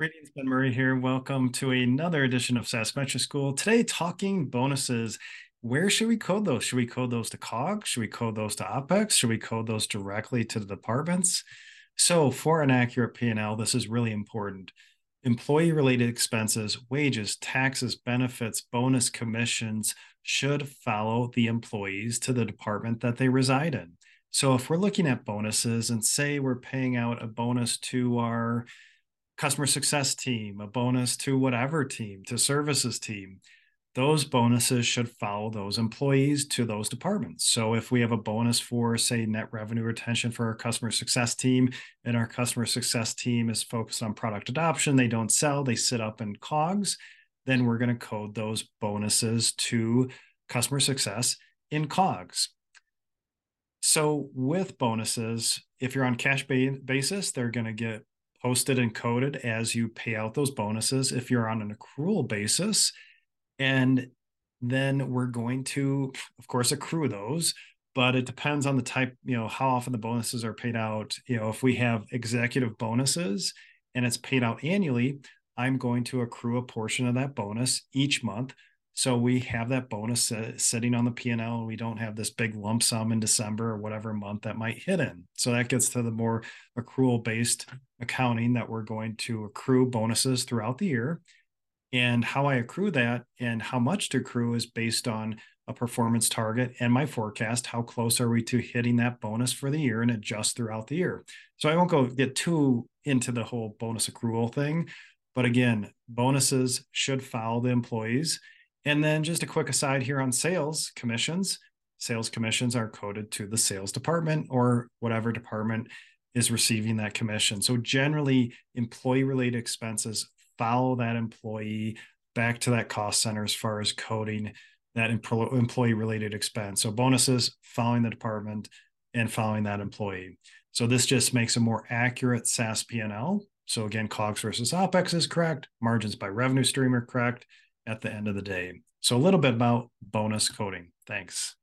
Greetings, Ben Murray here. Welcome to another edition of SaaS Venture School. Today, talking bonuses. Where should we code those? Should we code those to COG? Should we code those to OPEX? Should we code those directly to the departments? So, for an accurate P&L, this is really important. Employee-related expenses, wages, taxes, benefits, bonus commissions should follow the employees to the department that they reside in. So, if we're looking at bonuses and say we're paying out a bonus to our customer success team, a bonus to whatever team, to services team, those bonuses should follow those employees to those departments. So if we have a bonus for, say, net revenue retention for our customer success team, and our customer success team is focused on product adoption, they don't sell, they sit up in COGS, then we're going to code those bonuses to customer success in COGS. So with bonuses, if you're on cash basis, they're going to get posted and coded as you pay out those bonuses if you're on an accrual basis. And then we're going to, of course, accrue those, but it depends on the type, you know, how often the bonuses are paid out. You know, if we have executive bonuses and it's paid out annually, I'm going to accrue a portion of that bonus each month so we have that bonus uh, sitting on the P&L we don't have this big lump sum in December or whatever month that might hit in. So that gets to the more accrual based accounting that we're going to accrue bonuses throughout the year. And how I accrue that and how much to accrue is based on a performance target and my forecast. How close are we to hitting that bonus for the year and adjust throughout the year? So I won't go get too into the whole bonus accrual thing. But again, bonuses should follow the employees and then just a quick aside here on sales commissions. Sales commissions are coded to the sales department or whatever department is receiving that commission. So generally, employee related expenses follow that employee back to that cost center as far as coding that employee related expense. So bonuses following the department and following that employee. So this just makes a more accurate SaaS P&L. So again, COGS versus OPEX is correct. Margins by revenue stream are correct at the end of the day. So a little bit about bonus coding. Thanks.